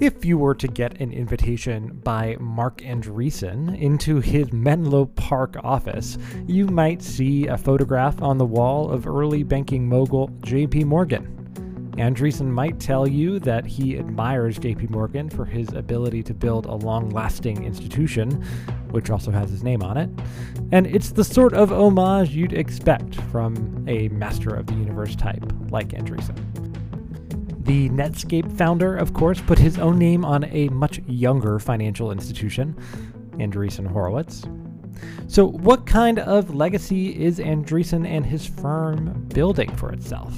If you were to get an invitation by Marc Andreessen into his Menlo Park office, you might see a photograph on the wall of early banking mogul JP Morgan. Andreessen might tell you that he admires JP Morgan for his ability to build a long lasting institution, which also has his name on it. And it's the sort of homage you'd expect from a master of the universe type like Andreessen. The Netscape founder, of course, put his own name on a much younger financial institution, Andreessen Horowitz. So, what kind of legacy is Andreessen and his firm building for itself?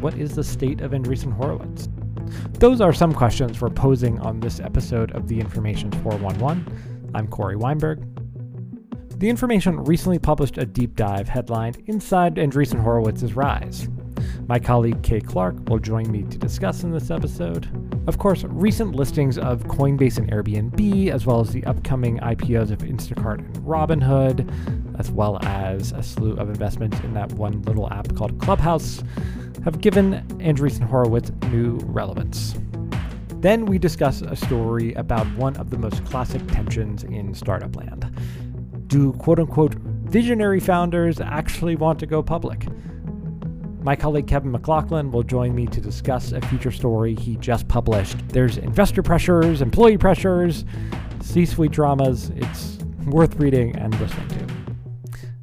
What is the state of Andreessen Horowitz? Those are some questions we're posing on this episode of The Information 411. I'm Cory Weinberg. The Information recently published a deep dive headlined Inside Andreessen Horowitz's Rise. My colleague Kate Clark will join me to discuss in this episode. Of course, recent listings of Coinbase and Airbnb, as well as the upcoming IPOs of Instacart and Robinhood, as well as a slew of investments in that one little app called Clubhouse, have given Andreessen Horowitz new relevance. Then we discuss a story about one of the most classic tensions in startup land. Do quote unquote visionary founders actually want to go public? My colleague Kevin McLaughlin will join me to discuss a future story he just published. There's investor pressures, employee pressures, C suite dramas. It's worth reading and listening to.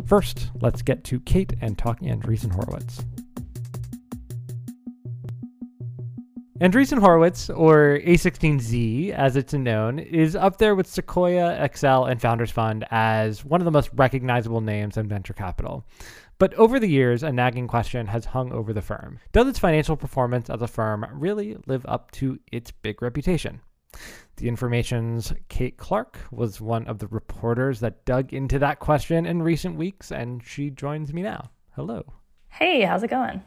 First, let's get to Kate and talking and Andreessen Horowitz. Andreessen Horowitz, or A16Z as it's known, is up there with Sequoia, Accel, and Founders Fund as one of the most recognizable names in venture capital. But over the years, a nagging question has hung over the firm. Does its financial performance as a firm really live up to its big reputation? The Information's Kate Clark was one of the reporters that dug into that question in recent weeks, and she joins me now. Hello. Hey, how's it going?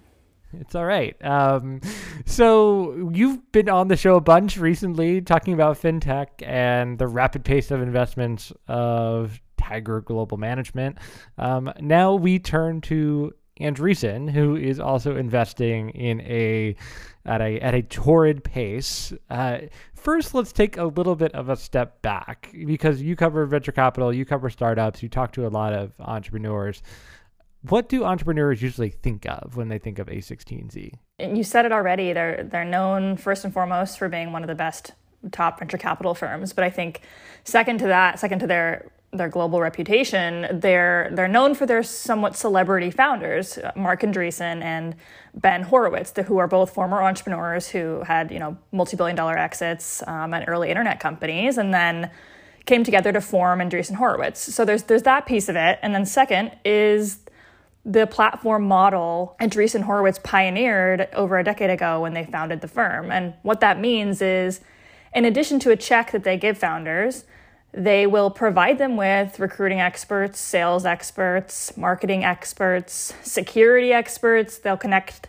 It's all right. Um, so you've been on the show a bunch recently talking about fintech and the rapid pace of investments of Tiger Global Management. Um, now we turn to Andreessen, who is also investing in a at a at a torrid pace. Uh, first, let's take a little bit of a step back because you cover venture capital, you cover startups, you talk to a lot of entrepreneurs. What do entrepreneurs usually think of when they think of A16Z? You said it already. They're they're known first and foremost for being one of the best top venture capital firms, but I think second to that, second to their their global reputation, they're they're known for their somewhat celebrity founders, Marc Andreessen and Ben Horowitz, who are both former entrepreneurs who had you know multi-billion dollar exits um, at early internet companies, and then came together to form Andreessen Horowitz. So there's there's that piece of it, and then second is the platform model Andreessen Horowitz pioneered over a decade ago when they founded the firm, and what that means is, in addition to a check that they give founders they will provide them with recruiting experts, sales experts, marketing experts, security experts. They'll connect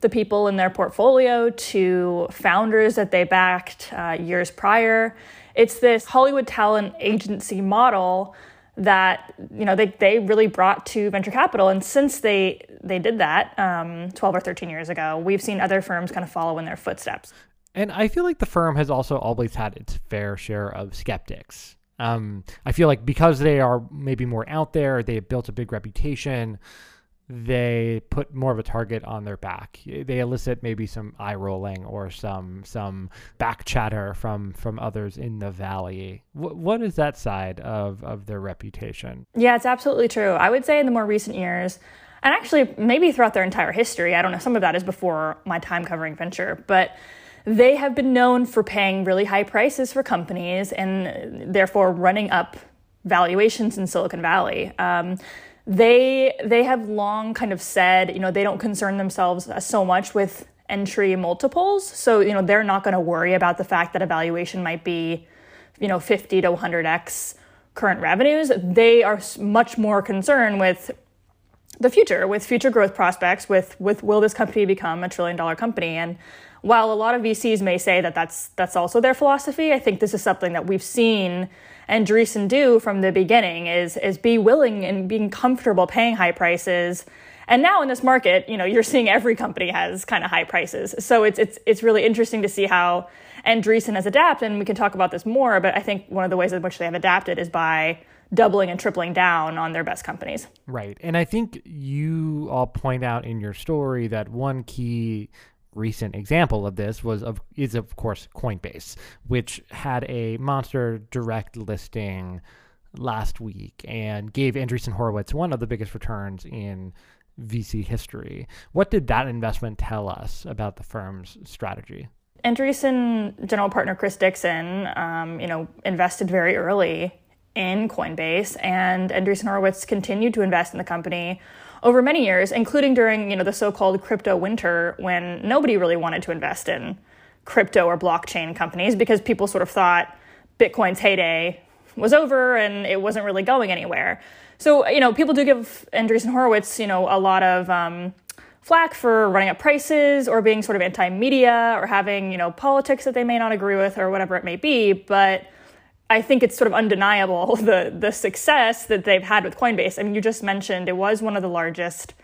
the people in their portfolio to founders that they backed uh, years prior. It's this Hollywood talent agency model that you know they, they really brought to venture capital and since they they did that um, 12 or 13 years ago we've seen other firms kind of follow in their footsteps and i feel like the firm has also always had its fair share of skeptics um, I feel like because they are maybe more out there, they have built a big reputation. They put more of a target on their back. They elicit maybe some eye rolling or some some back chatter from from others in the valley. What is that side of of their reputation? Yeah, it's absolutely true. I would say in the more recent years, and actually maybe throughout their entire history. I don't know. Some of that is before my time covering venture, but they have been known for paying really high prices for companies and therefore running up valuations in Silicon Valley. Um, they they have long kind of said, you know, they don't concern themselves so much with entry multiples. So, you know, they're not going to worry about the fact that a valuation might be, you know, 50 to 100x current revenues. They are much more concerned with the future, with future growth prospects, with with will this company become a trillion dollar company and while a lot of VCs may say that that's that's also their philosophy, I think this is something that we've seen Andreessen do from the beginning is is be willing and being comfortable paying high prices. And now in this market, you know, you're seeing every company has kind of high prices. So it's it's it's really interesting to see how Andreessen has adapted, and we can talk about this more, but I think one of the ways in which they have adapted is by doubling and tripling down on their best companies. Right. And I think you all point out in your story that one key recent example of this was of is of course Coinbase, which had a monster direct listing last week and gave Andreessen Horowitz one of the biggest returns in VC history. What did that investment tell us about the firm's strategy? Andreessen general partner Chris Dixon, um, you know, invested very early in Coinbase, and Andreessen Horowitz continued to invest in the company over many years, including during you know the so-called crypto winter when nobody really wanted to invest in crypto or blockchain companies because people sort of thought Bitcoin's heyday was over and it wasn't really going anywhere. So you know people do give Andreessen Horowitz you know a lot of um, flack for running up prices or being sort of anti-media or having you know politics that they may not agree with or whatever it may be, but I think it's sort of undeniable the the success that they've had with Coinbase. I mean, you just mentioned it was one of the largest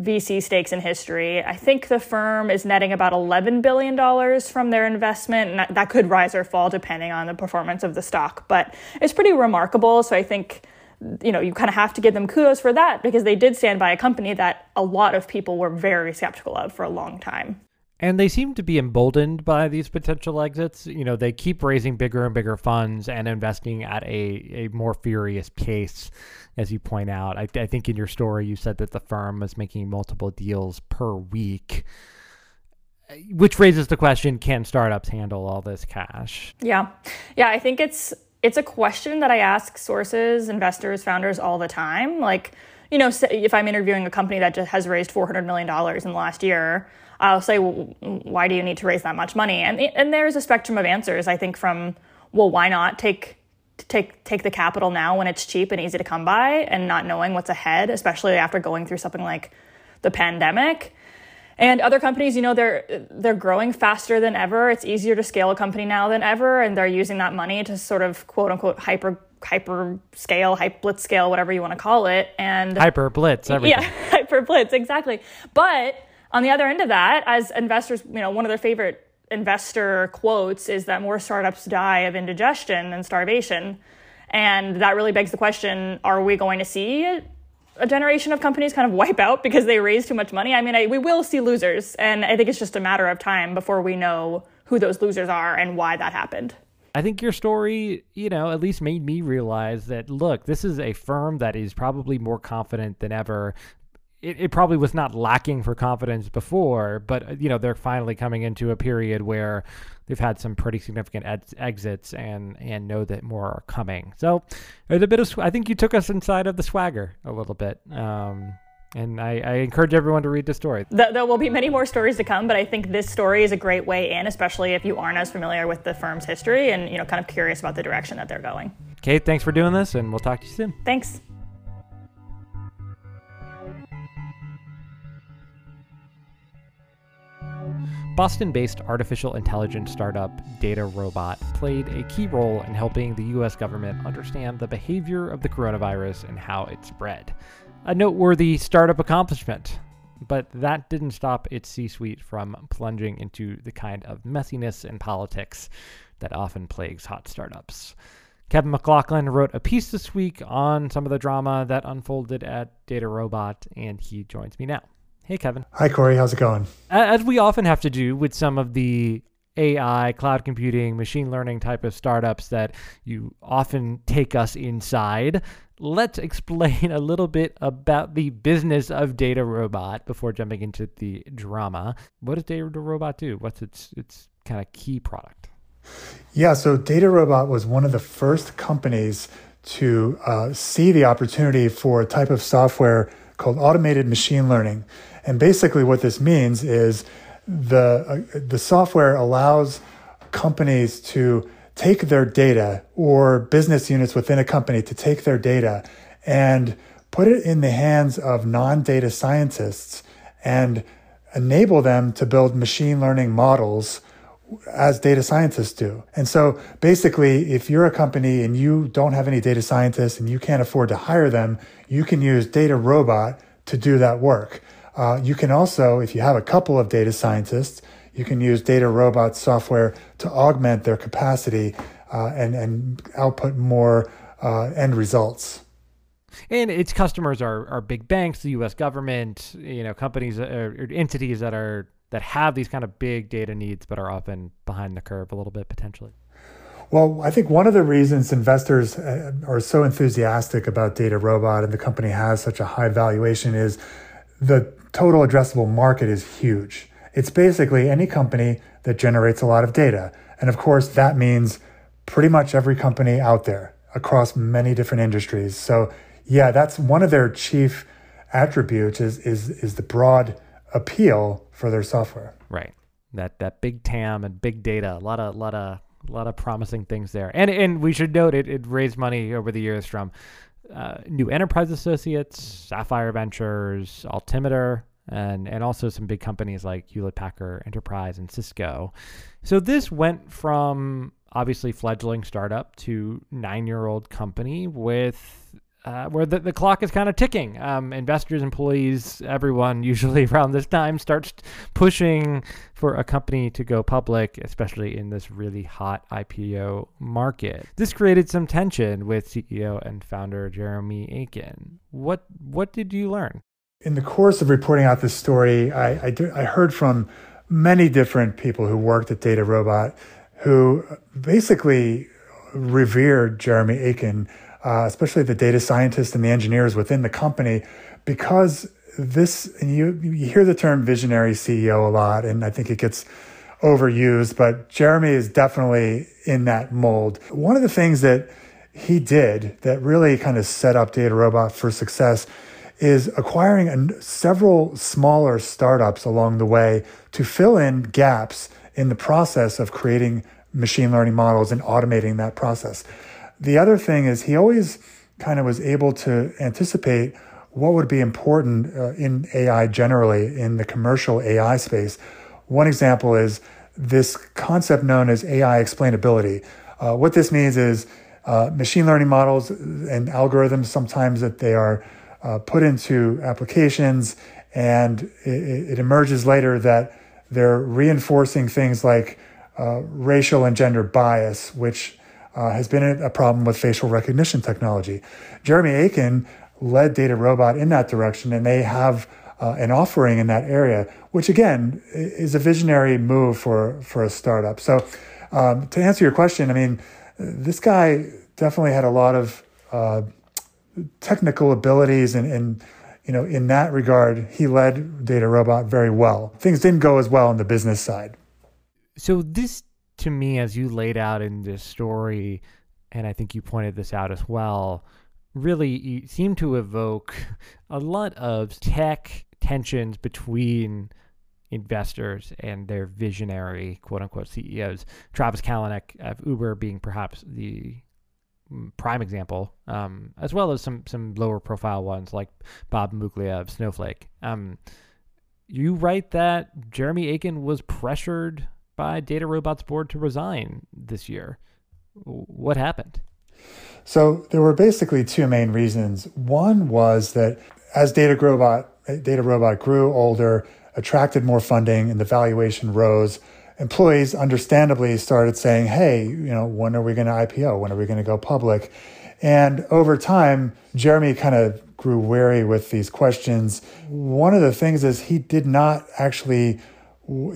VC stakes in history. I think the firm is netting about $11 billion from their investment, and that could rise or fall depending on the performance of the stock. But it's pretty remarkable. So I think, you know, you kind of have to give them kudos for that because they did stand by a company that a lot of people were very skeptical of for a long time. And they seem to be emboldened by these potential exits. You know, they keep raising bigger and bigger funds and investing at a, a more furious pace, as you point out. I, I think in your story, you said that the firm was making multiple deals per week, which raises the question can startups handle all this cash? Yeah. Yeah, I think it's it's a question that I ask sources, investors, founders all the time. Like, you know, if I'm interviewing a company that just has raised $400 million in the last year, I'll say, well, why do you need to raise that much money? And and there's a spectrum of answers. I think from well, why not take take take the capital now when it's cheap and easy to come by, and not knowing what's ahead, especially after going through something like the pandemic. And other companies, you know, they're they're growing faster than ever. It's easier to scale a company now than ever, and they're using that money to sort of quote unquote hyper hyper scale, hyper blitz scale, whatever you want to call it. And hyper blitz, everything. Yeah, hyper blitz, exactly. But on the other end of that, as investors, you know, one of their favorite investor quotes is that more startups die of indigestion than starvation. And that really begs the question are we going to see a generation of companies kind of wipe out because they raised too much money? I mean, I, we will see losers. And I think it's just a matter of time before we know who those losers are and why that happened. I think your story, you know, at least made me realize that look, this is a firm that is probably more confident than ever it, it probably was not lacking for confidence before, but you know they're finally coming into a period where they've had some pretty significant ed- exits and and know that more are coming. So there's a bit of I think you took us inside of the swagger a little bit. Um, and I, I, encourage everyone to read the story. There will be many more stories to come, but I think this story is a great way in, especially if you aren't as familiar with the firm's history and you know kind of curious about the direction that they're going. Kate, thanks for doing this, and we'll talk to you soon. Thanks. Boston based artificial intelligence startup DataRobot played a key role in helping the US government understand the behavior of the coronavirus and how it spread. A noteworthy startup accomplishment, but that didn't stop its C suite from plunging into the kind of messiness and politics that often plagues hot startups. Kevin McLaughlin wrote a piece this week on some of the drama that unfolded at DataRobot, and he joins me now. Hey, Kevin. Hi, Cory. How's it going? As we often have to do with some of the AI, cloud computing, machine learning type of startups that you often take us inside, let's explain a little bit about the business of DataRobot before jumping into the drama. What does DataRobot do? What's its its kind of key product? Yeah, so DataRobot was one of the first companies to uh, see the opportunity for a type of software called automated machine learning. And basically, what this means is the, uh, the software allows companies to take their data or business units within a company to take their data and put it in the hands of non data scientists and enable them to build machine learning models as data scientists do. And so basically, if you're a company and you don't have any data scientists and you can't afford to hire them, you can use DataRobot to do that work. Uh, you can also, if you have a couple of data scientists, you can use DataRobot software to augment their capacity uh, and, and output more uh, end results. And its customers are, are big banks, the U.S. government, you know, companies or, or entities that are that have these kind of big data needs, but are often behind the curve a little bit potentially. Well, I think one of the reasons investors uh, are so enthusiastic about DataRobot and the company has such a high valuation is the total addressable market is huge. It's basically any company that generates a lot of data. And of course, that means pretty much every company out there across many different industries. So, yeah, that's one of their chief attributes is is is the broad appeal for their software. Right. That that big TAM and big data, a lot of lot of a lot of promising things there. And and we should note it, it raised money over the years from uh, New Enterprise Associates, Sapphire Ventures, Altimeter, and and also some big companies like Hewlett Packard Enterprise and Cisco. So this went from obviously fledgling startup to nine year old company with uh, where the, the clock is kind of ticking. Um, investors, employees, everyone usually around this time starts pushing for a company to go public, especially in this really hot IPO market. This created some tension with CEO and founder Jeremy Achin. What what did you learn? In the course of reporting out this story, I, I, I heard from many different people who worked at DataRobot who basically revered Jeremy Achin uh, especially the data scientists and the engineers within the company, because this, and you, you hear the term visionary CEO a lot, and I think it gets overused, but Jeremy is definitely in that mold. One of the things that he did that really kind of set up DataRobot for success is acquiring several smaller startups along the way to fill in gaps in the process of creating machine learning models and automating that process. The other thing is he always kind of was able to anticipate what would be important uh, in AI generally in the commercial AI space. One example is this concept known as AI explainability. Uh, what this means is uh, machine learning models and algorithms sometimes that they are uh, put into applications and it, it, emerges later that they're reinforcing things like uh, racial and gender bias, which uh, has been a problem with facial recognition technology. Jeremy Achin led DataRobot in that direction, and they have uh, an offering in that area, which again is a visionary move for for a startup. So, um, to answer your question, I mean, this guy definitely had a lot of uh, technical abilities, and, and you know, in that regard, he led DataRobot very well. Things didn't go as well on the business side. So this to me, as you laid out in this story, and I think you pointed this out as well, really seem to evoke a lot of tech tensions between investors and their visionary quote unquote CEOs. Travis Kalanick of Uber being perhaps the prime example, um, as well as some some lower profile ones like Bob Muglia of Snowflake. Um, you write that Jeremy Achin was pressured by DataRobot's board to resign this year. What happened? So there were basically two main reasons. One was that as DataRobot, DataRobot grew older, attracted more funding, and the valuation rose, employees understandably started saying, hey, you know, when are we going to IPO? When are we going to go public? And over time, Jeremy kind of grew wary with these questions. One of the things is he did not actually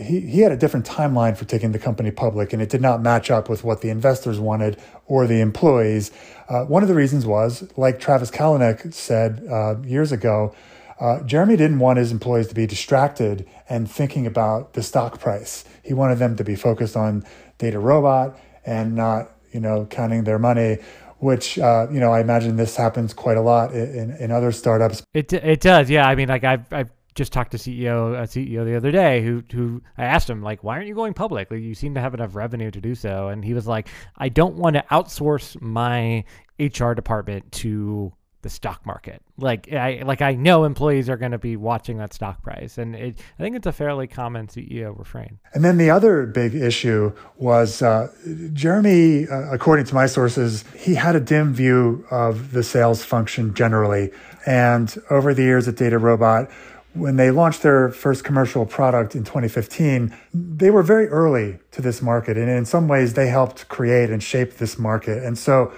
he, he had a different timeline for taking the company public, and it did not match up with what the investors wanted or the employees. Uh, one of the reasons was, like Travis Kalanick said uh, years ago, uh, Jeremy didn't want his employees to be distracted and thinking about the stock price. He wanted them to be focused on DataRobot and not, you know, counting their money which uh, you know I imagine this happens quite a lot in, in other startups. It it does, yeah. I mean, like I've I've just talked to CEO a CEO the other day who who I asked him like why aren't you going public like you seem to have enough revenue to do so and he was like I don't want to outsource my HR department to the stock market like I like I know employees are going to be watching that stock price and it, I think it's a fairly common CEO refrain. And then the other big issue was uh, Jeremy uh, according to my sources he had a dim view of the sales function generally and over the years at DataRobot when they launched their first commercial product in 2015, they were very early to this market. And in some ways, they helped create and shape this market. And so,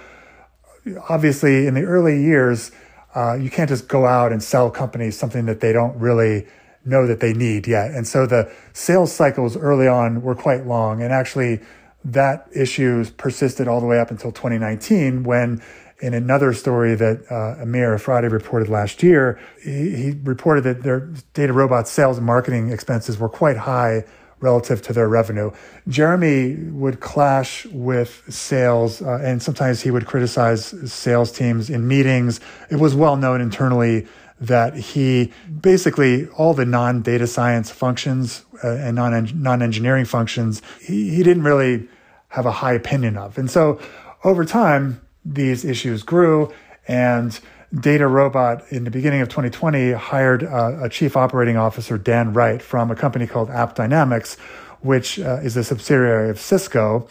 obviously, in the early years, uh, you can't just go out and sell companies something that they don't really know that they need yet. And so the sales cycles early on were quite long. And actually, that issue persisted all the way up until 2019 when in another story that uh, Amir Efrati reported last year, he, he, reported that their DataRobot sales and marketing expenses were quite high relative to their revenue. Jeremy would clash with sales, uh, and sometimes he would criticize sales teams in meetings. It was well known internally that he basically all the non-data science functions uh, and non non-engineering functions he, he didn't really have a high opinion of. And so over time, these issues grew and DataRobot in the beginning of 2020 hired uh, a chief operating officer, Dan Wright, from a company called AppDynamics, which uh, is a subsidiary of Cisco.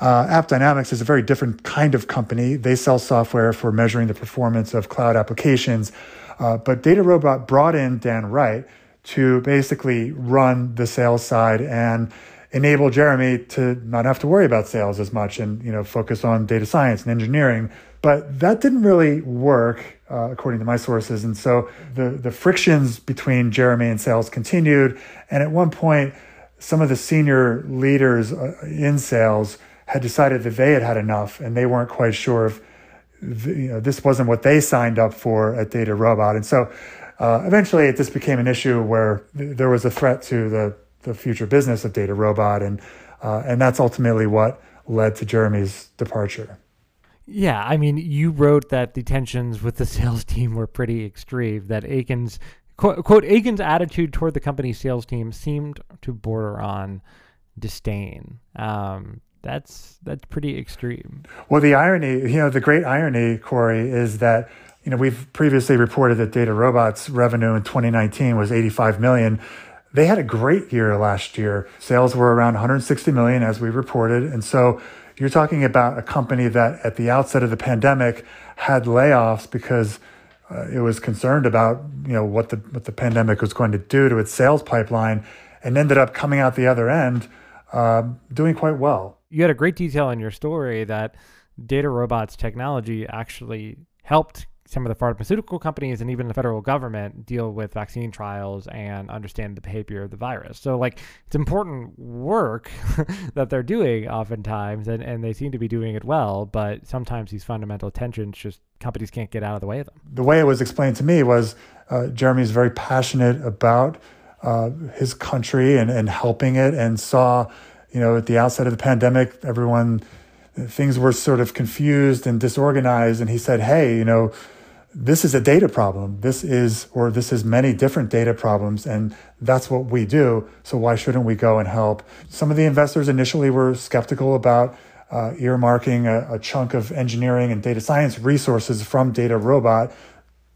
Uh, AppDynamics is a very different kind of company. They sell software for measuring the performance of cloud applications. Uh, but DataRobot brought in Dan Wright to basically run the sales side and enable Jeremy to not have to worry about sales as much and you know focus on data science and engineering. But that didn't really work, uh, according to my sources. And so the the frictions between Jeremy and sales continued. And at one point, some of the senior leaders uh, in sales had decided that they had had enough, and they weren't quite sure if you know this wasn't what they signed up for at DataRobot. And so uh, eventually, it just became an issue where th- there was a threat to the the future business of DataRobot, and uh, and that's ultimately what led to Jeremy's departure. Yeah, I mean, you wrote that the tensions with the sales team were pretty extreme. That Achin's quote, quote Achin's attitude toward the company's sales team seemed to border on disdain. Um, that's that's pretty extreme. Well, the irony, you know, the great irony, Cory, is that you know we've previously reported that DataRobot's revenue in 2019 was 85 million. They had a great year last year. Sales were around 160 million, as we reported. And so you're talking about a company that at the outset of the pandemic had layoffs because uh, it was concerned about, you know, what the, what the pandemic was going to do to its sales pipeline and ended up coming out the other end uh, doing quite well. You had a great detail in your story that DataRobot's technology actually helped some of the pharmaceutical companies and even the federal government deal with vaccine trials and understand the behavior of the virus. So, like, it's important work that they're doing oftentimes, and, and they seem to be doing it well, but sometimes these fundamental tensions just companies can't get out of the way of them. The way it was explained to me was uh, Jeremy's very passionate about uh, his country and, and helping it, and saw, you know, at the outset of the pandemic, everyone things were sort of confused and disorganized and he said hey you know this is a data problem. This is, or this is many different data problems, and that's what we do. So why shouldn't we go and help? Some of the investors initially were skeptical about uh, earmarking a, a, chunk of engineering and data science resources from DataRobot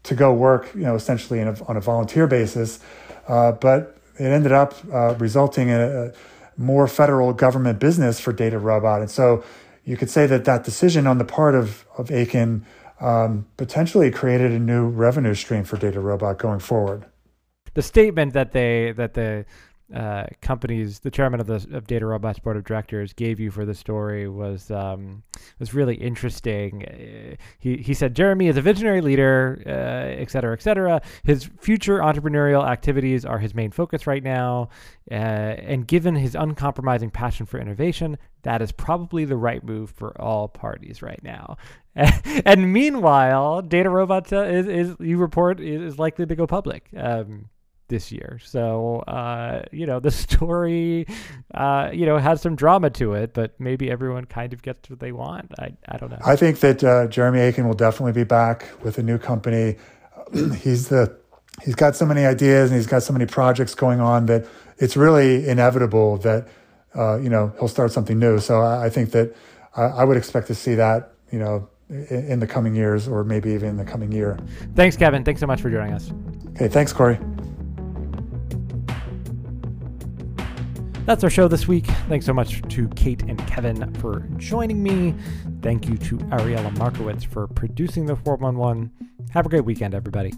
to go work, you know, essentially a, on a volunteer basis. Uh, but it ended up uh, resulting in a, more federal government business for DataRobot, and so you could say that that decision on the part of of Achin um, potentially created a new revenue stream for DataRobot going forward. The statement that they that the uh, companies, the chairman of the of DataRobot's board of directors gave you for the story was um, was really interesting. Uh, he he said Jeremy is a visionary leader, uh, et cetera, et cetera. His future entrepreneurial activities are his main focus right now, uh, and given his uncompromising passion for innovation, that is probably the right move for all parties right now. and meanwhile, DataRobot uh, is, is you report is likely to go public. Um, this year. So, uh, you know, the story, uh, you know, has some drama to it, but maybe everyone kind of gets what they want. I, I don't know. I think that uh, Jeremy Achin will definitely be back with a new company. he's the he's got so many ideas and he's got so many projects going on that it's really inevitable that uh, you know he'll start something new. So I, I think that I, I would expect to see that you know in the coming years or maybe even in the coming year. Thanks, Kevin. Thanks so much for joining us. Okay, thanks, Cory. That's our show this week. Thanks so much to Kate and Kevin for joining me. Thank you to Ariella Markowitz for producing the 411. Have a great weekend, everybody.